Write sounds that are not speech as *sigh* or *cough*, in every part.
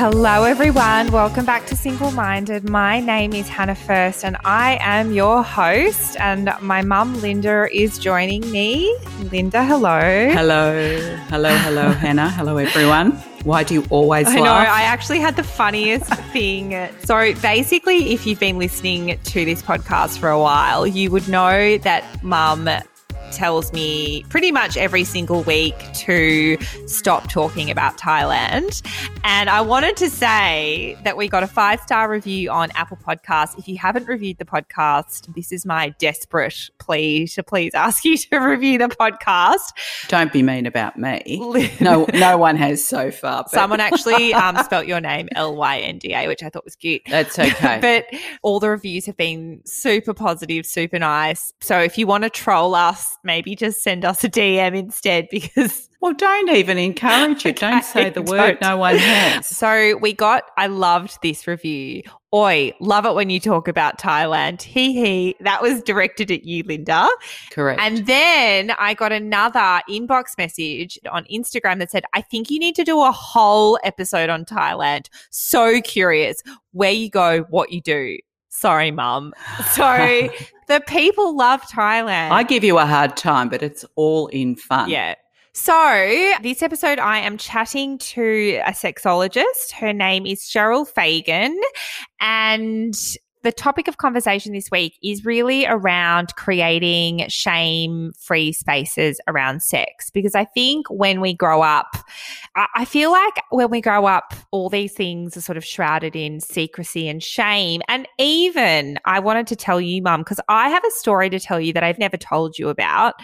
Hello, everyone. Welcome back to Single Minded. My name is Hannah First, and I am your host. And my mum, Linda, is joining me. Linda, hello. Hello. Hello, hello, *laughs* Hannah. Hello, everyone. Why do you always I laugh? know, I actually had the funniest thing. So, basically, if you've been listening to this podcast for a while, you would know that mum tells me pretty much every single week to stop talking about Thailand. And I wanted to say that we got a five star review on Apple Podcasts. If you haven't reviewed the podcast, this is my desperate plea to please ask you to review the podcast. Don't be mean about me. No, no one has so far. but Someone actually *laughs* um, spelt your name L Y N D A, which I thought was cute. That's okay. *laughs* but all the reviews have been super positive, super nice. So if you want to troll us, maybe just send us a DM instead *laughs* because well, don't even encourage it. Don't *laughs* say the word. don't. No one has. *laughs* so we got I loved this review. Oi, love it when you talk about Thailand. Hee hee. That was directed at you, Linda. Correct. And then I got another inbox message on Instagram that said, I think you need to do a whole episode on Thailand. So curious where you go, what you do. Sorry, mum. So *laughs* the people love Thailand. I give you a hard time, but it's all in fun. Yeah. So, this episode, I am chatting to a sexologist. Her name is Cheryl Fagan. And the topic of conversation this week is really around creating shame free spaces around sex. Because I think when we grow up, I feel like when we grow up, all these things are sort of shrouded in secrecy and shame. And even I wanted to tell you, mum, because I have a story to tell you that I've never told you about.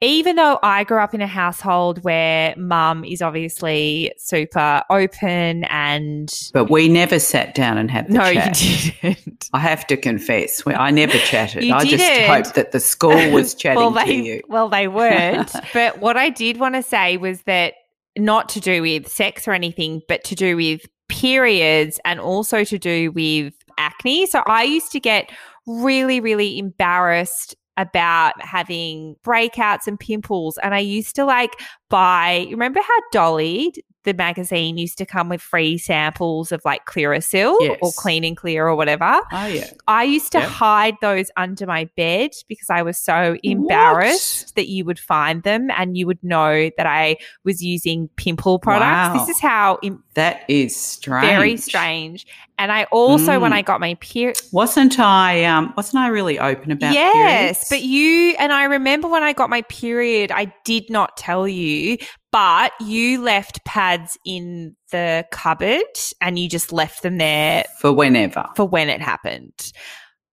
Even though I grew up in a household where mum is obviously super open and But we never sat down and had the no, chat. you didn't. I have to confess, I never *laughs* chatted. I just hoped that the school *laughs* was chatting well, they, to you. Well, they *laughs* weren't. but what I did want to say was that not to do with sex or anything, but to do with periods and also to do with acne. So I used to get really, really embarrassed about having breakouts and pimples. And I used to like buy, remember how Dolly, the magazine, used to come with free samples of like Clearasil Yes. or Clean and Clear or whatever? Oh, yeah. I used to Yep. hide those under my bed because I was so embarrassed that you would find them and you would know that I was using pimple products. Wow. This is how im- That is strange. very strange. And I also, when Mm. I got my period, Wasn't I? Um, wasn't I really open about? yes, periods? but you and I remember when I got my period, I did not tell you, but you left pads in the cupboard and you just left them there for whenever. for when it happened.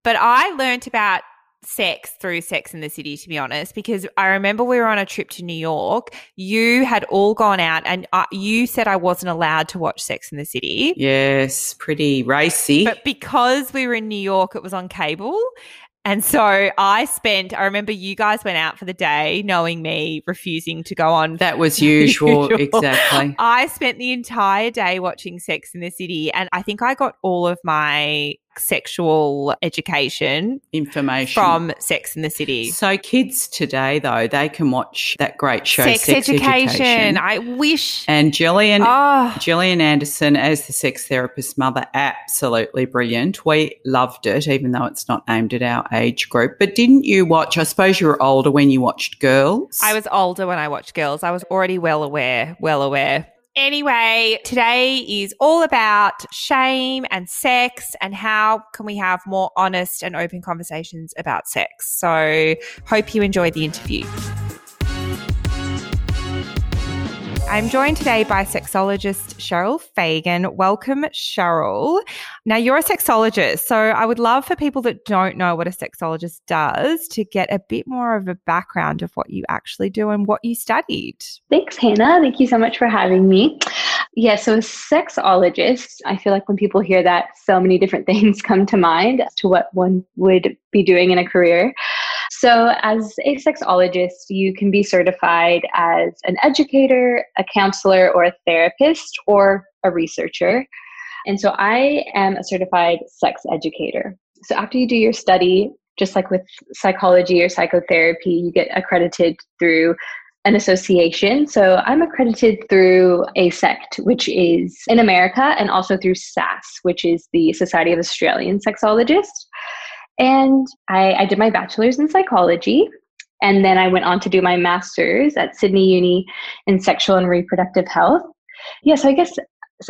But I learnt about sex through Sex in the City, to be honest, because I remember we were on a trip to New York. You had all gone out and uh, you said I wasn't allowed to watch Sex in the City. Yes, pretty racy. But because we were in New York, it was on cable. And so I spent, I remember you guys went out for the day, knowing me refusing to go on that was *laughs* usual, usual. exactly. I spent the entire day watching Sex in the City, and I think I got all of my sexual education Information from Sex in the City. So kids today, though, they can watch that great show, Sex, education. I wish. and Gillian Oh, ah. Gillian Anderson as the sex therapist mother, absolutely brilliant. We loved it, even though it's not aimed at our age group. But didn't you watch? I suppose you were older when you watched Girls. I was older when I watched Girls. I was already well aware, well aware. Anyway, today is all about shame and sex and how can we have more honest and open conversations about sex. So, hope you enjoyed the interview. I'm joined today by sexologist Cheryl Fagan. Welcome, Cheryl. Now, you're a sexologist, so I would love for people that don't know what a sexologist does to get a bit more of a background of what you actually do and what you studied. Thanks, Hannah. Thank you so much for having me. Yeah, so a sexologist, I feel like when people hear that, so many different *laughs* things come to mind as to what one would be doing in a career. So, as a sexologist, you can be certified as an educator, a counselor, or a therapist, or a researcher. And so, I am a certified sex educator. So, after you do your study, just like with psychology or psychotherapy, you get accredited through an association. So I'm accredited through AASECT, which is in America, and also through SAS, which is the Society of Australian Sexologists. And I, I did my bachelor's in psychology. And then I went on to do my master's at Sydney Uni in sexual and reproductive health. Yeah, so I guess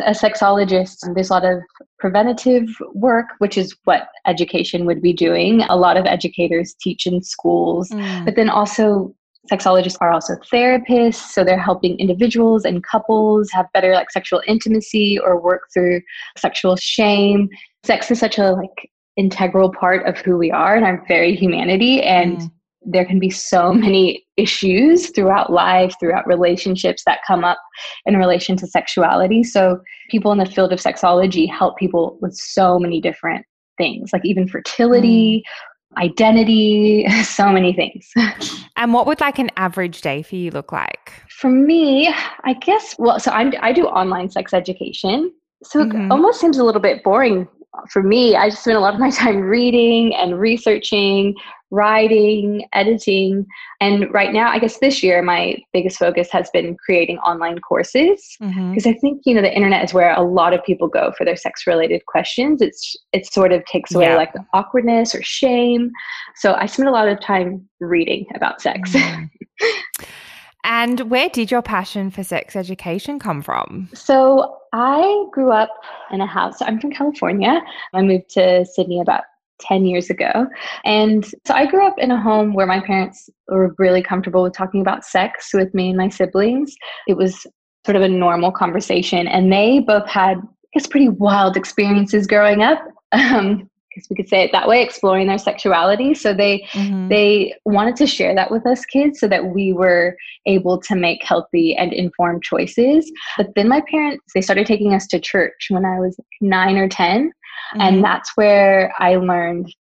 a sexologist, there's a lot of preventative work, which is what education would be doing. A lot of educators teach in schools, mm. but then also sexologists are also therapists so they're helping individuals and couples have better like sexual intimacy or work through sexual shame sex is such a like integral part of who we are and our very humanity and mm. there can be so many issues throughout life throughout relationships that come up in relation to sexuality so people in the field of sexology help people with so many different things like even fertility mm identity, *laughs* so many things. *laughs* And what would like an average day for you look like? For me, I guess, well, so I'm, I do online sex education. So mm-hmm. it almost seems a little bit boring for me. I just spent a lot of my *laughs* time reading and researching, writing, editing. And right now, I guess this year, my biggest focus has been creating online courses because mm-hmm. I think, you know, the internet is where a lot of people go for their sex related questions. It's, it sort of takes away yeah. like the awkwardness or shame. So I spend a lot of time reading about sex. Mm-hmm. *laughs* and where did your passion for sex education come from? So I grew up in a house. I'm from California. I moved to Sydney about 10 years ago. And so I grew up in a home where my parents were really comfortable with talking about sex with me and my siblings. It was sort of a normal conversation. And they both had, I guess, pretty wild experiences growing up. *laughs* Um, guess we could say it that way exploring their sexuality so they mm-hmm. they wanted to share that with us kids so that we were able to make healthy and informed choices but then my parents they started taking us to church when i was 9 or 10 Mm-hmm. And that's where I learned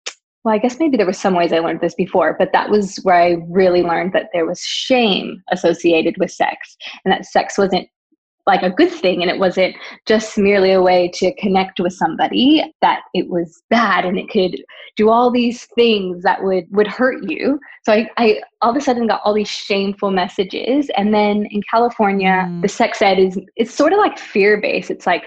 well, I guess maybe there were some ways I learned this before, but that was where I really learned that there was shame associated with sex and that sex wasn't like a good thing and it wasn't just merely a way to connect with somebody that it was bad and it could do all these things that would would hurt you so i, I all of a sudden got all these shameful messages and then in california mm. the sex ed is it's sort of like fear based it's like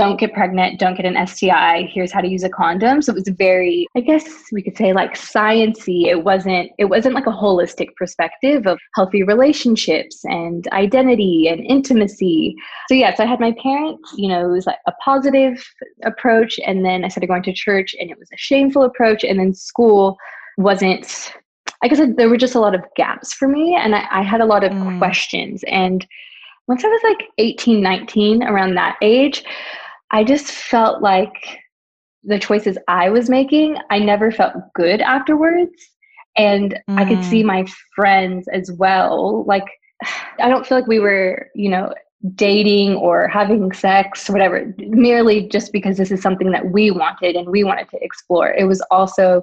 don't get pregnant, don't get an STI, here's how to use a condom. So it was very, I guess we could say like sciency. It wasn't it wasn't like a holistic perspective of healthy relationships and identity and intimacy. So yes, I had my parents, you know, it was like a positive approach and then I started going to church and it was a shameful approach and then school wasn't I guess there were just a lot of gaps for me and I, I had a lot of mm. questions and once I was like 18, 19, around that age, I just felt like the choices I was making, I never felt good afterwards. And mm. I could see mm. my friends as well. Like, I don't feel like we were, you know, dating or having sex, or whatever, merely just because this is something that we wanted and we wanted to explore. It was also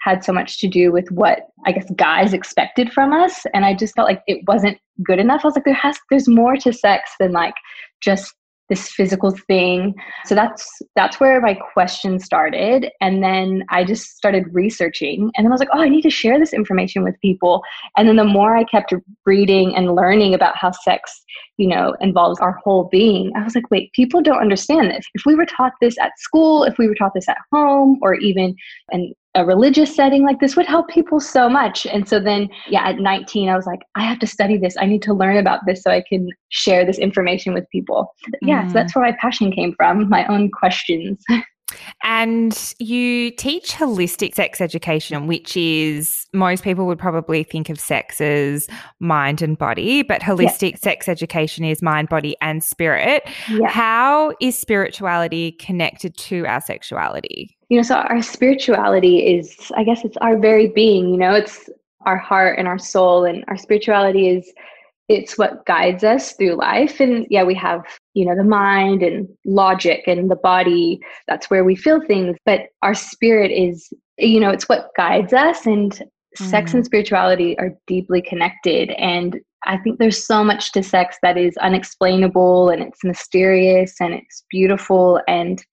had so much to do with what I guess guys expected from us. And I just felt like it wasn't good enough. I was like, there has there's more to sex than like just this physical thing. So that's that's where my question started. And then i just started researching and then i was like oh i need to share this information with people. And then the more i kept reading and learning about how sex you know involves our whole being i was like wait people don't understand this. If we were taught this at school if we were taught this at home or even in a religious setting like this would help people so much. And so then, yeah, at 19, I was like, I have to study this. I need to learn about this so I can share this information with people. Yeah, mm. so that's where my passion came from, my own questions. *laughs* And you teach holistic sex education, which is most people would probably think of sex as mind and body, but holistic yes. sex education is mind, body, and spirit. Yes. How is spirituality connected to our sexuality? You know, so our spirituality is, I guess, it's our very being, you know, it's our heart and our soul, and our spirituality is it's what guides us through life and yeah we have you know the mind and logic and the body that's where we feel things but our spirit is you know it's what guides us and mm. sex and mm. spirituality are deeply connected and i think there's so much to sex that is unexplainable and it's mysterious and it's beautiful and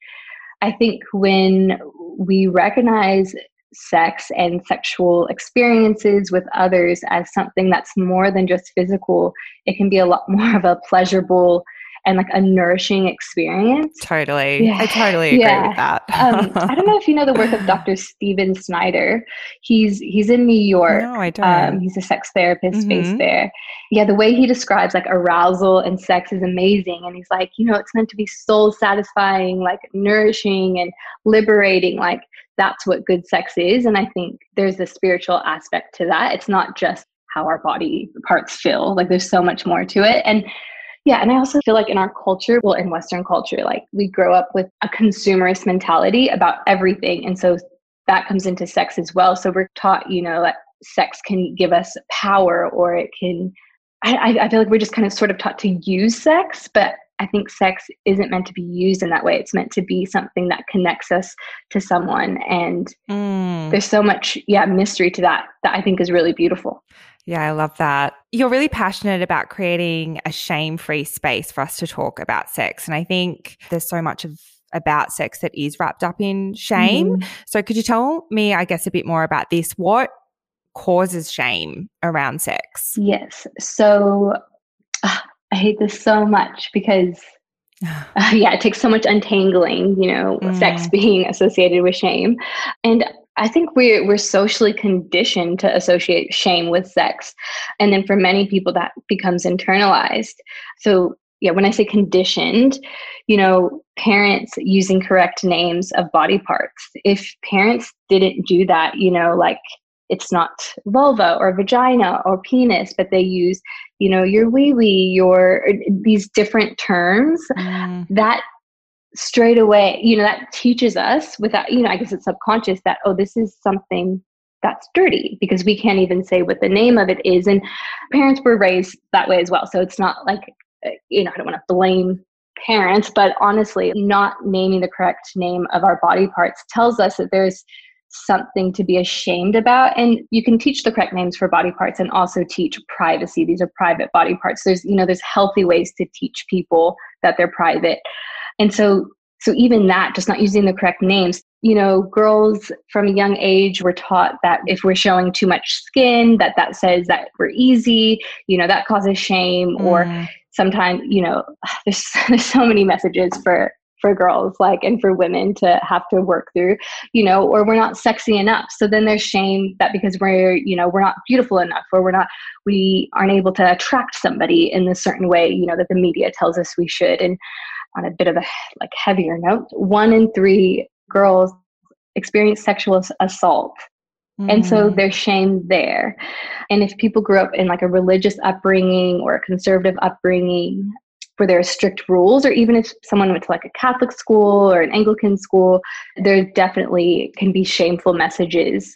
i think when we recognize sex and sexual experiences with others as something that's more than just physical. It can be a lot *laughs* more of a pleasurable and like a nourishing experience. Totally. Yeah. I totally agree yeah. with that. um, *laughs* I don't know if you know the work of Dr. Stephen Snyder. He's he's in New York. No, I don't. Um, he's a sex therapist mm-hmm. based there. Yeah, the way he describes like arousal and sex is amazing. And he's like, you know, it's meant to be soul satisfying, like nourishing and liberating. Like that's what good sex is. And I think there's a spiritual aspect to that. It's not just how our body parts feel. Like there's so much more to it. And yeah, and I also feel like in our culture, well, in Western culture, like we grow up with a consumerist mentality about everything. And so that comes into sex as well. So we're taught, you know, that sex can give us power or it can, I, I feel like we're just kind of sort of taught to use sex, but I think sex isn't meant to be used in that way. It's meant to be something that connects us to someone. And mm. there's so much, yeah, mystery to that that I think is really beautiful. Yeah, I love that. You're really passionate about creating a shame free space for us to talk about sex. And I think there's so much of about sex that is wrapped up in shame. Mm-hmm. So could you tell me, I guess, a bit more about this? What causes shame around sex? Yes. So uh, I hate this so much because *sighs* uh, yeah, it takes so much untangling, you know, mm. sex being associated with shame. And I think we're we're socially conditioned to associate shame with sex, and then for many people that becomes internalized. So yeah, when I say conditioned, you know, parents using correct names of body parts. If parents didn't do that, you know, like it's not vulva or vagina or penis, but they use, you know, your wee wee, your these different terms mm. that straight away, you know, that teaches us without, you know, I guess it's subconscious that, oh, this is something that's dirty because we can't even say what the name of it is. And parents were raised that way as well. So it's not like, uh, you know, I don't want to blame parents, but honestly, not naming the correct name of our body parts tells us that there's something to be ashamed about and you can teach the correct names for body parts and also teach privacy these are private body parts there's you know there's healthy ways to teach people that they're private and so so even that, just not using the correct names, you know, girls from a young age were taught that if we're showing too much skin, that that says that we're easy, you know, that causes shame. Mm. Or sometimes, you know, *sighs* there's, *laughs* there's so many messages for for girls like and for women to have to work through you know or we're not sexy enough so then there's shame that because we're you know we're not beautiful enough or we're not we aren't able to attract somebody in a certain way you know that the media tells us we should and on a bit of a like heavier note, one in three girls experience sexual assault. Mm. And so mm. there's shame there. And if people grew up in like a religious upbringing or a conservative upbringing where there are strict rules, or even if someone went to like a Catholic school or an Anglican school, there definitely can be shameful messages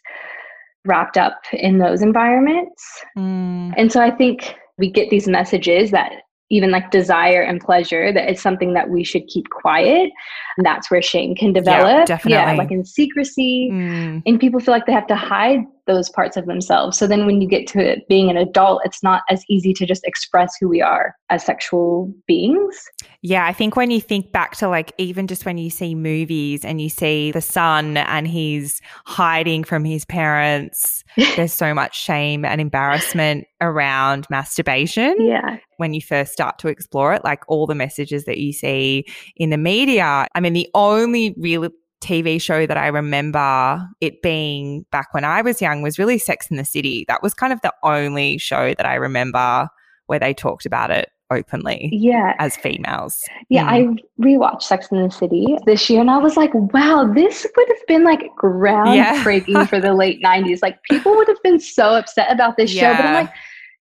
wrapped up in those environments. Mm. And so I think we get these messages that even like desire and pleasure that it's something that we should keep quiet and that's where shame can develop yeah, definitely. yeah like in secrecy mm. and people feel like they have to hide those parts of themselves. So then when you get to it, being an adult it's not as easy to just express who we are as sexual beings. Yeah i think when you think back to like even just when you see movies and you see the son and he's hiding from his parents *laughs* there's so much shame and embarrassment around masturbation. Yeah. When you first start to explore it, like all the messages that you see in the media. I mean, the only real TV show that I remember it being back when I was young was really Sex in the City. That was kind of the only show that I remember where they talked about it openly yeah as females yeah mm. i rewatched sex in the city this year and i was like wow this would have been like groundbreaking yeah. *laughs* for the late 90s like people would have been so upset about this yeah. show but i'm like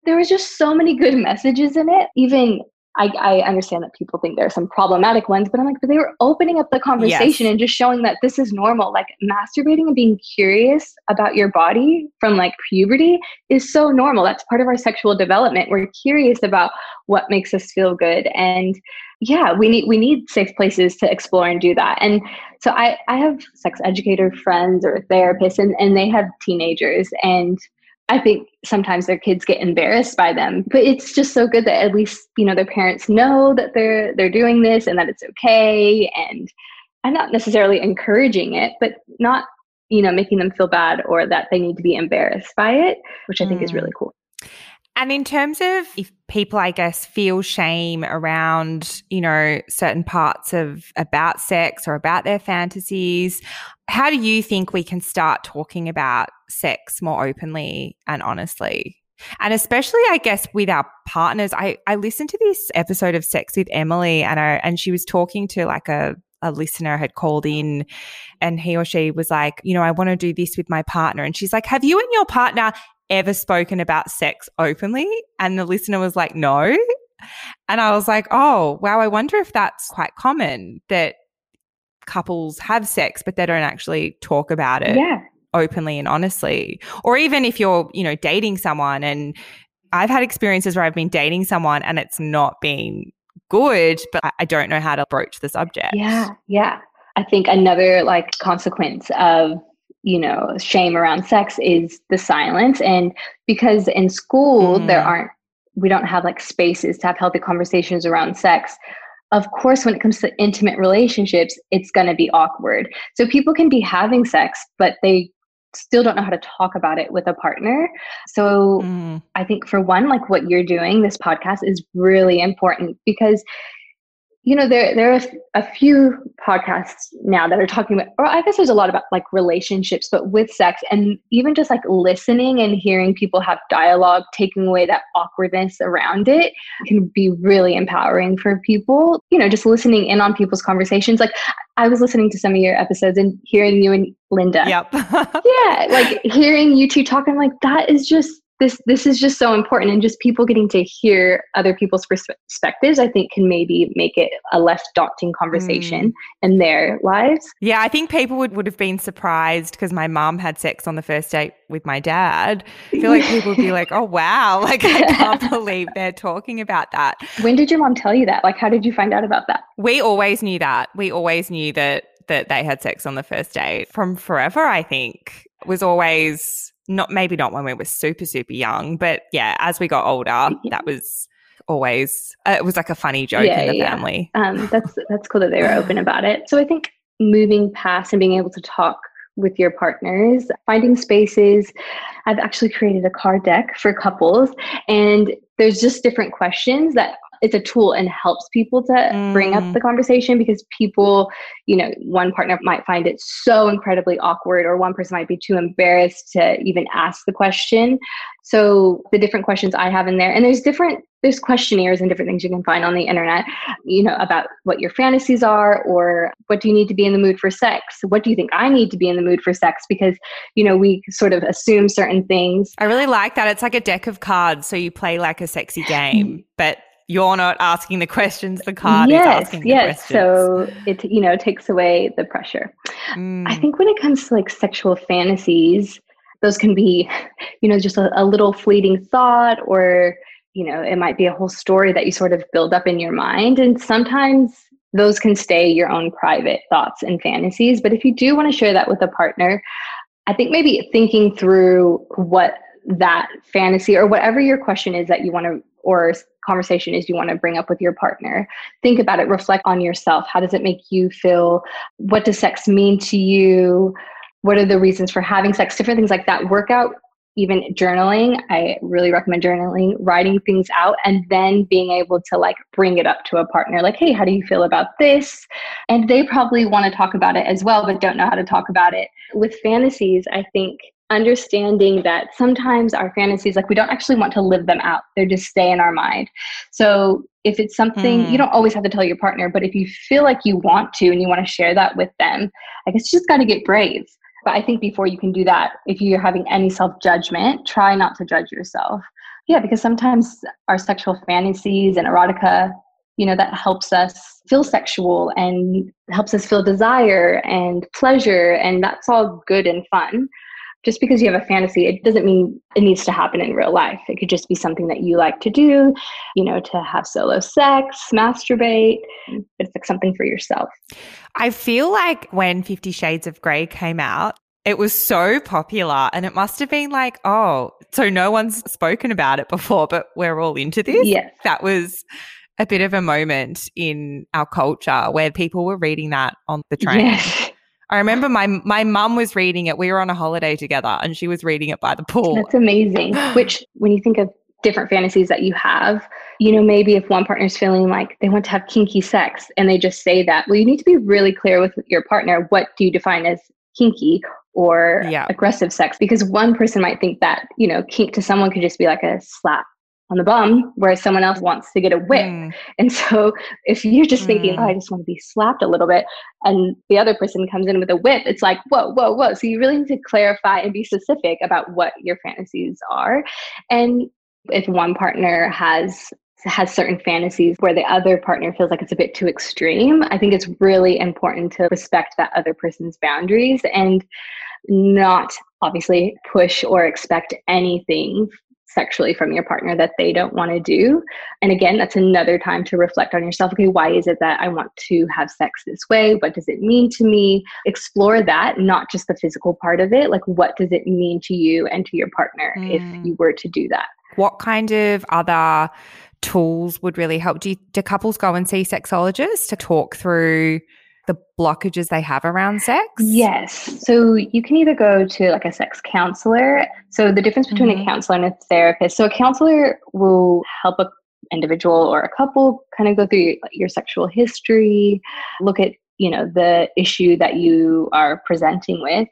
there was just so many good messages in it. Even I, I, understand that people think there are some problematic ones, but I'm like, but they were opening up the conversation yes. and just showing that this is normal. Like masturbating and being curious about your body from like puberty is so normal. That's part of our sexual development. We're curious about what makes us feel good. And yeah, we need we need safe places to explore and do that. And so I, I have sex educator friends or therapists and, and they have teenagers and I think sometimes their kids get embarrassed by them, but it's just so good that at least you know their parents know that they're they're doing this and that it's okay, and I'm not necessarily encouraging it, but not you know, making them feel bad or that they need to be embarrassed by it, which I think mm. is really cool. And in terms of if people, I guess, feel shame around, you know, certain parts of about sex or about their fantasies, how do you think we can start talking about sex more openly and honestly? And especially, I guess, with our partners. I, I listened to this episode of Sex with Emily and I, and she was talking to like a a listener had called in and he or she was like, you know, I want to do this with my partner. And she's like, have you and your partner ever spoken about sex openly? And the listener was like, no. And I was like, oh, wow, I wonder if that's quite common that couples have sex, but they don't actually talk about it. Yeah. Openly and honestly. Or even if you're, you know, dating someone and I've had experiences where I've been dating someone and it's not been good, but I don't know how to broach the subject. Yeah. Yeah. I think another like consequence of you know shame around sex is the silence and because in school mm. there aren't we don't have like spaces to have healthy conversations around sex of course when it comes to intimate relationships it's going to be awkward so people can be having sex but they still don't know how to talk about it with a partner so mm. i think for one like what you're doing this podcast is really important because you know there there are a few podcasts now that are talking about or i guess there's a lot about like relationships but with sex and even just like listening and hearing people have dialogue taking away that awkwardness around it can be really empowering for people. You know just listening in on people's conversations. Like i was listening to some of your episodes and hearing you and linda. Yep. *laughs* Yeah like hearing you two talking like that is just this this is just so important and just people getting to hear other people's perspectives i think can maybe make it a less daunting conversation mm. in their lives. Yeah i think people would, would have been surprised because my mom had sex on the first date with my dad. I feel like people would be like oh wow. *laughs* Like i *laughs* can't believe they're talking about that. When did your mom tell you that? Like how did you find out about that? We always knew that. We always knew that that they had sex on the first date. From forever i think was always not maybe not when we were super super young, but yeah, as we got older, that was always uh, it was like a funny joke yeah, in the yeah. family. Um, *laughs* that's that's cool that they were open about it. So I think moving past and being able to talk with your partners, finding spaces. I've actually created a card deck for couples, and there's just different questions that it's a tool and helps people to mm. bring up the mm. conversation because people, you know, one partner might find it so incredibly awkward or one person might be too embarrassed to even ask the question. So the different questions I have in there and there's different there's questionnaires and different things you can find on the internet, you know, about what your fantasies are or what do you need to be in the mood for sex? What do you think I need to be in the mood for sex? Because, you know, we sort of assume certain things. I really like that. It's like a deck of cards. So you play like a sexy *sighs* game, but you're not asking the questions the card yes, is asking yes. so it you know takes away the pressure mm. i think when it comes to like sexual fantasies those can be you know just a, a little fleeting thought or you know it might be a whole story that you sort of build up in your mind and sometimes those can stay your own private thoughts and fantasies but if you do want to share that with a partner i think maybe thinking through what that fantasy or whatever your question is that you want to or conversation is you want to bring up with your partner. Think about it, reflect on yourself. How does it make you feel? What does sex mean to you? What are the reasons for having sex? Different things like that. Workout even journaling. I really recommend journaling, writing things out, and then being able to like bring it up to a partner like, hey, how do you feel about this? And they probably want to talk about it as well, but don't know how to talk about it. With fantasies, I think understanding that sometimes our fantasies like we don't actually want to live them out they just stay in our mind so if it's something mm. you hmm. don't always have to tell your partner but if you feel like you want to and you want to share that with them i guess you just got to get brave but i think before you can do that if you're having any self-judgment try not to judge yourself yeah because sometimes our sexual fantasies and erotica you know that helps us feel sexual and helps us feel desire and pleasure and that's all good and fun just because you have a fantasy, it doesn't mean it needs to happen in real life. It could just be something that you like to do, you know, to have solo sex, masturbate. It's like something for yourself. I feel like when Fifty Shades of Grey came out, it was so popular and it must have been like, oh, so no one's spoken about it before, but we're all into this. Yes. That was a bit of a moment in our culture where people were reading that on the train. Yes. I remember my my mum was reading it. We were on a holiday together and she was reading it by the pool. That's amazing. *gasps* Which when you think of different fantasies that you have, you know, maybe if one partner is feeling like they want to have kinky sex and they just say that, well, you need to be really clear with your partner. What do you define as kinky or yeah. aggressive sex? Because one person might think that, you know, kink to someone could just be like a slap on the bum, whereas someone else wants to get a whip. Mm. And so if you're just thinking, oh, I mm. just want to be slapped a little bit, and the other person comes in with a whip, it's like, whoa, whoa, whoa. So you really need to clarify and be specific about what your fantasies are. And if one partner has has certain fantasies where the other partner feels like it's a bit too extreme, I think it's really important to respect that other person's boundaries and not obviously push or expect anything sexually from your partner that they don't want to do. And again, that's another time to reflect on yourself. Okay, why is it that I want to have sex this way? What does it mean to me? Explore that, not just the physical part of it. Like, what does it mean to you and to your partner mm. if you were to do that? What kind of other tools would really help? Do, you, do couples go and see sexologists to talk through the blockages they have around sex? Yes. So you can either go to like a sex counselor. So the difference between mm-hmm. a counselor and a therapist. So a counselor will help a individual or a couple kind of go through your sexual history, look at, you know, the issue that you are presenting with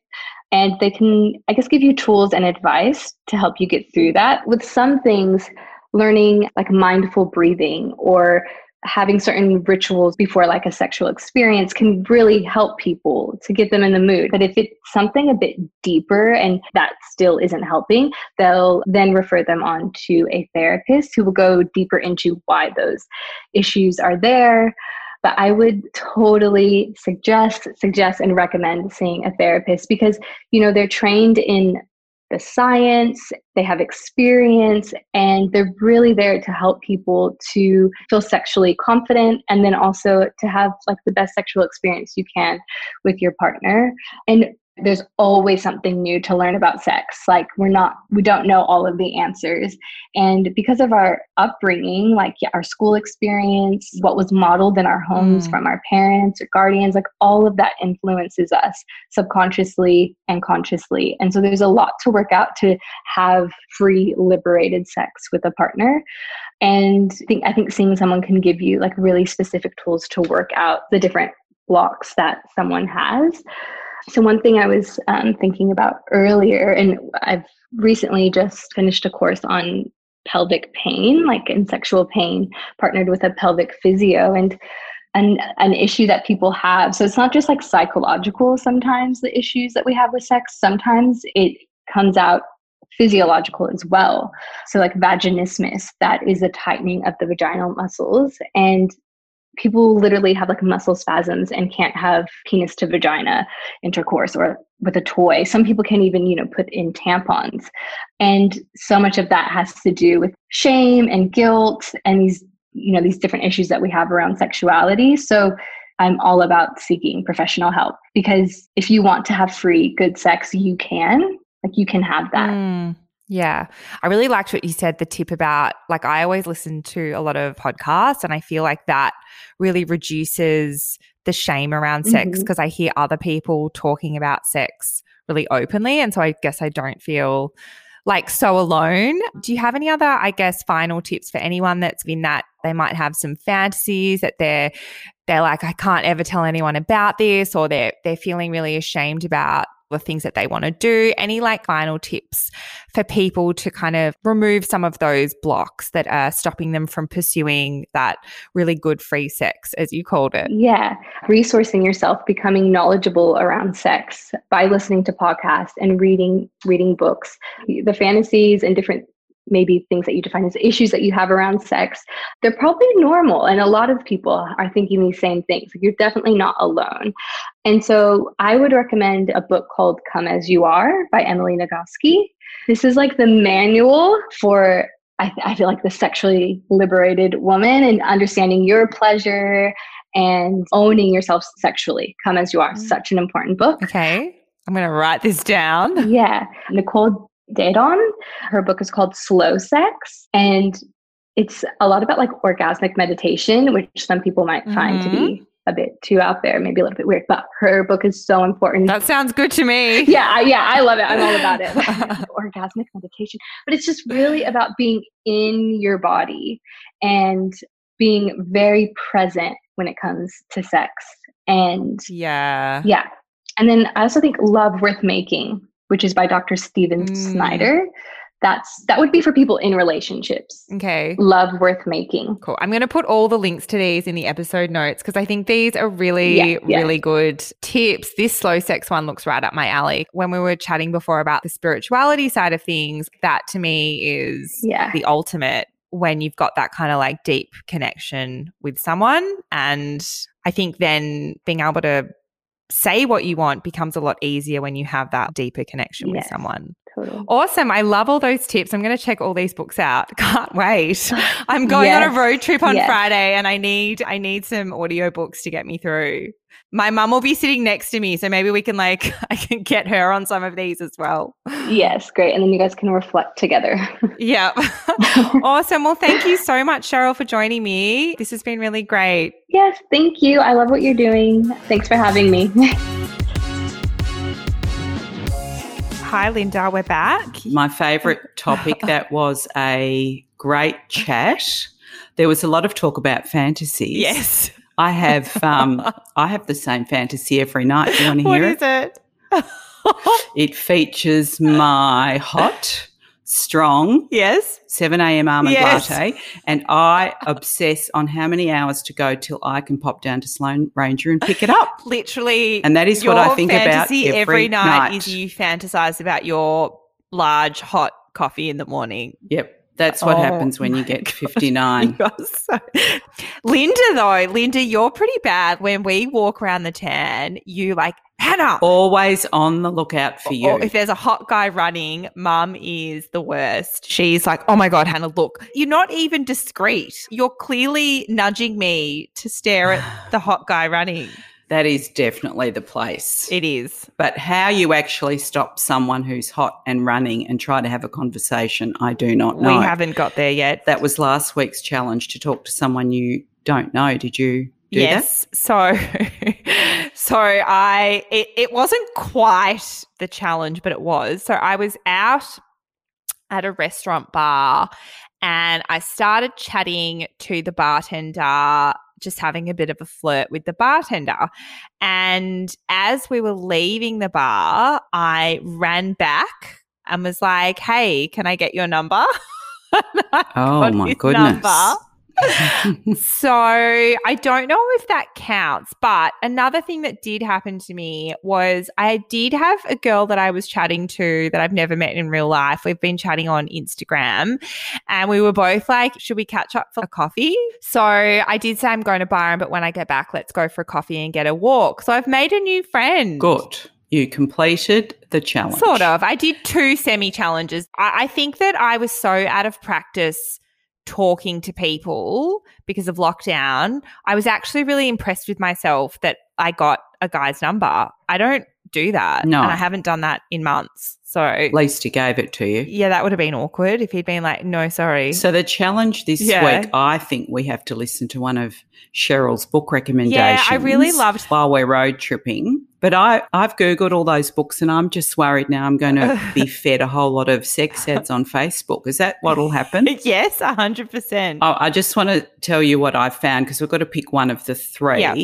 and they can i guess give you tools and advice to help you get through that with some things learning like mindful breathing or having certain rituals before like a sexual experience can really help people to get them in the mood. But if it's something a bit deeper and that still isn't helping they'll then refer them on to a therapist who will go deeper into why those issues are there. But I would totally suggest, suggest, and recommend seeing a therapist because you know they're trained in the science, they have experience, and they're really there to help people to feel sexually confident and then also to have like the best sexual experience you can with your partner. And there's always something new to learn about sex. Like we're not we don't know all of the answers. And because of our upbringing like our school experience what was modeled in our homes mm. from our parents or guardians like all of that influences us subconsciously and consciously. And so there's a lot to work out to have free liberated sex with a partner. And I think, I think seeing someone can give you like really specific tools to work out the different blocks that someone has so, one thing I was um, thinking about earlier, and I've recently just finished a course on pelvic pain, like in sexual pain, partnered with a pelvic physio, and an, an issue that people have. So, it's not just like psychological sometimes, the issues that we have with sex, sometimes it comes out physiological as well. So, like vaginismus, that is a tightening of the vaginal muscles. And people literally have like muscle spasms and can't have penis to vagina intercourse or with a toy. Some people can't even, you know, put in tampons. And so much of that has to do with shame and guilt and these, you know, these different issues that we have around sexuality. So I'm all about seeking professional help because if you want to have free, good sex, you can. Like you can have that. Mm. Yeah. I really liked what you said, the tip about like I always listen to a lot of podcasts and I feel like that really reduces the shame around sex because mm-hmm. I hear other people talking about sex really openly. And so I guess I don't feel like so alone. Do you have any other, I guess, final tips for anyone that's been that they might have some fantasies that they're they're like, I can't ever tell anyone about this, or they're they're feeling really ashamed about the things that they want to do. Any like final tips for people to kind of remove some of those blocks that are stopping them from pursuing that really good free sex, as you called it? Yeah. Resourcing yourself, becoming knowledgeable around sex by listening to podcasts and reading reading books. The fantasies and different maybe things that you define as issues that you have around sex, they're probably normal. And a lot of people are thinking these same things. You're definitely not alone. And so I would recommend a book called Come As You Are by Emily Nagoski. This is like the manual for, I, th- I feel like, the sexually liberated woman and understanding your pleasure and owning yourself sexually. Come As You Are, mm. such an important book. Okay. I'm going to write this down. Yeah. Nicole Daedone. Her book is called Slow Sex. And it's a lot about like orgasmic meditation, which some people might find mm-hmm. to be a bit too out there, maybe a little bit weird, but her book is so important. That sounds good to me. yeah, yeah, I love it. I'm all about it. *laughs* *laughs* Orgasmic meditation. But it's just really about being in your body and being very present when it comes to sex. And yeah. Yeah. And then I also think Love Worth Making, which is by Dr. Stephen Mm. Snyder. That's that would be for people in relationships. Okay. Love worth making. Cool. I'm going to put all the links to these in the episode notes because I think these are really, Yeah, yeah. really good tips. This slow sex one looks right up my alley. When we were chatting before about the spirituality side of things, that to me is Yeah. the ultimate when you've got that kind of like deep connection with someone. And I think then being able to say what you want becomes a lot easier when you have that deeper connection with someone. Awesome. I love all those tips. I'm going to check all these books out. *laughs* Can't wait. *laughs* I'm going on a road trip on Yes. Friday and I need I need some audiobooks to get me through. My mum will be sitting next to me, so maybe we can like *laughs* I can get her on some of these as well. Yes, great. And then you guys can reflect together. Yeah. awesome. Well, thank you so much, Cheryl, for joining me. This has been really great. yes, thank you. I love what you're doing. Thanks for having me. Hi, Linda. We're back. My favourite topic *laughs* that was a great chat. There was a lot of talk about fantasies. Yes. I have um, I have the same fantasy every night. Do you want *laughs* to hear it? What is it? *laughs* It features my hot, strong yes. 7 a.m. almond Yes. latte, and I obsess on how many hours to go till I can pop down to Sloane Ranger and pick it up. *laughs* Literally. And that is what I think about fantasy every night, night. is you fantasize about your large hot coffee in the morning. Yep, that's what Oh happens when you get *laughs* 59. *laughs* You so- *laughs* Linda, though, Linda, you're pretty bad. When we walk around the tan, you like Hannah. Always on the lookout for you. Or if there's a hot guy running, mum is the worst. She's like, oh my God, Hannah, look, you're not even discreet. You're clearly nudging me to stare at *sighs* the hot guy running. That is definitely the place. It is. but how you actually stop someone who's hot and running and try to have a conversation, I do not know. We haven't got there yet. that was last week's challenge to talk to someone you don't know. Did you do yes. So, *laughs* so I, it, it wasn't quite the challenge, but it was. So I was out at a restaurant bar and I started chatting to the bartender, just having a bit of a flirt with the bartender. And as we were leaving the bar, I ran back and was like, Hey, can I get your number? *laughs* Oh, my goodness. number. So I don't know if that counts, but another thing that did happen to me was I did have a girl that I was chatting to that I've never met in real life. We've been chatting on Instagram and we were both like, should we catch up for a coffee? So I did say I'm going to Byron, but when I get back, let's go for a coffee and get a walk. So I've made a new friend. Good. You completed the challenge. Sort of. I did two semi challenges. I, I think that I was so out of practice talking to people because of lockdown. I was actually really impressed with myself that I got a guy's number. I don't do that. No. And I haven't done that in months. So, At least he gave it to you. yeah, that would have been awkward if he'd been like, no, sorry. So the challenge this Yeah. week, I think we have to listen to one of Cheryl's book recommendations. Yeah, I really loved- while we're road tripping. But I, I've googled all those books, and I'm just worried now. I'm going to be *laughs* fed a whole lot of sex ads on Facebook. Is that what'll happen? *laughs* yes, 100%. Oh, I just want to tell you what I found because we've got to pick one of the three. Yeah.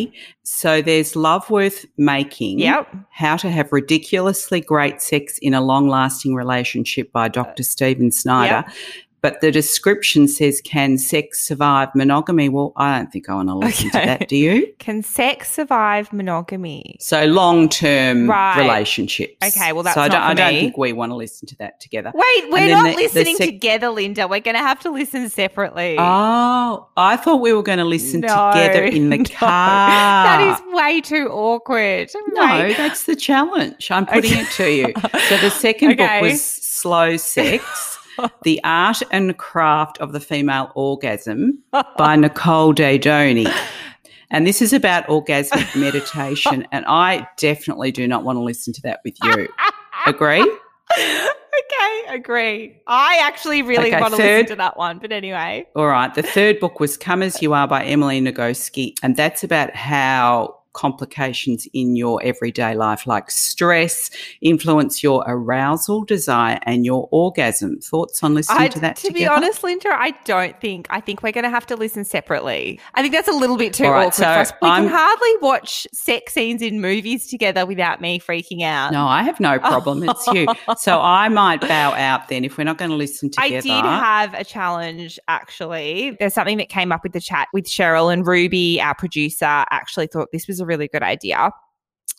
So there's Love Worth Making. Yep. How to Have Ridiculously Great Sex in a Long Lasting Relationship by Dr. Stephen Snyder. But the description says, Can sex survive monogamy? Well, I don't think I want to listen Okay. to that. Do you? Can sex survive monogamy? So long term Right. relationships. Okay, well, that's so I don't, I don't think we want to listen to that together. Wait, we're not the- the listening sec- together, Linda. We're going to have to listen separately. Oh, I thought we were going to listen No, together in the *laughs* no. car. That is way too awkward. No, Wait. that's the challenge. I'm putting Okay. it to you. *laughs* So the second Okay. book was Slow Sex, *laughs* The Art and Craft of the Female Orgasm by Nicole Daedone. And this is about orgasmic *laughs* meditation. And I definitely do not want to listen to that with you. Agree? okay, agree. I actually really Okay, want to third- listen to that one. But anyway. All right. The third book was Come As You Are by Emily Nagoski. And that's about how complications in your everyday life, like stress, influence your arousal, desire, and your orgasm. Thoughts on listening I, to that? to be honest, Linda, I don't think. I think we're going to have to listen separately. I think that's a little bit too All right, awkward so for us. We I'm- can hardly watch sex scenes in movies together without me freaking out. No, I have no *laughs* problem. It's you. So I might bow out then if we're not going to listen together. I did have a challenge actually. There's something that came up with the chat with Cheryl and Ruby, our producer, actually thought this was a really good idea.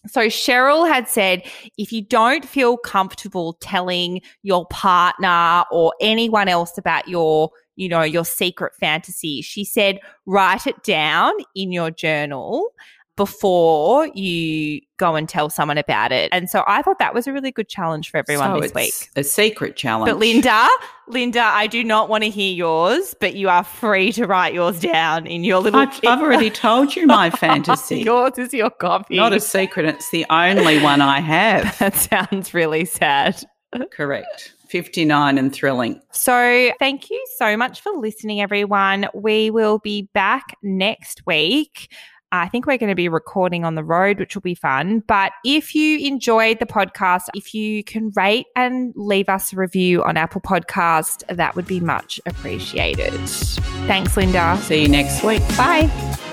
So Cheryl had said if you don't feel comfortable telling your partner or anyone else about your you know your secret fantasy she said write it down in your journal before you go and tell someone about it. And so I thought that was a really good challenge for everyone So this week. A secret challenge. But Linda, Linda, I do not want to hear yours, but you are free to write yours down in your little. I've, I've already told you *laughs* my fantasy. yours is your copy. Not a secret. It's the only one I have. *laughs* that sounds really sad. Correct. 59 and thrilling. So, thank you so much for listening, everyone. We will be back next week. I think we're going to be recording on the road, which will be fun. But if you enjoyed the podcast, if you can rate and leave us a review on Apple Podcast, that would be much appreciated. Thanks, Linda. See you next week. Bye.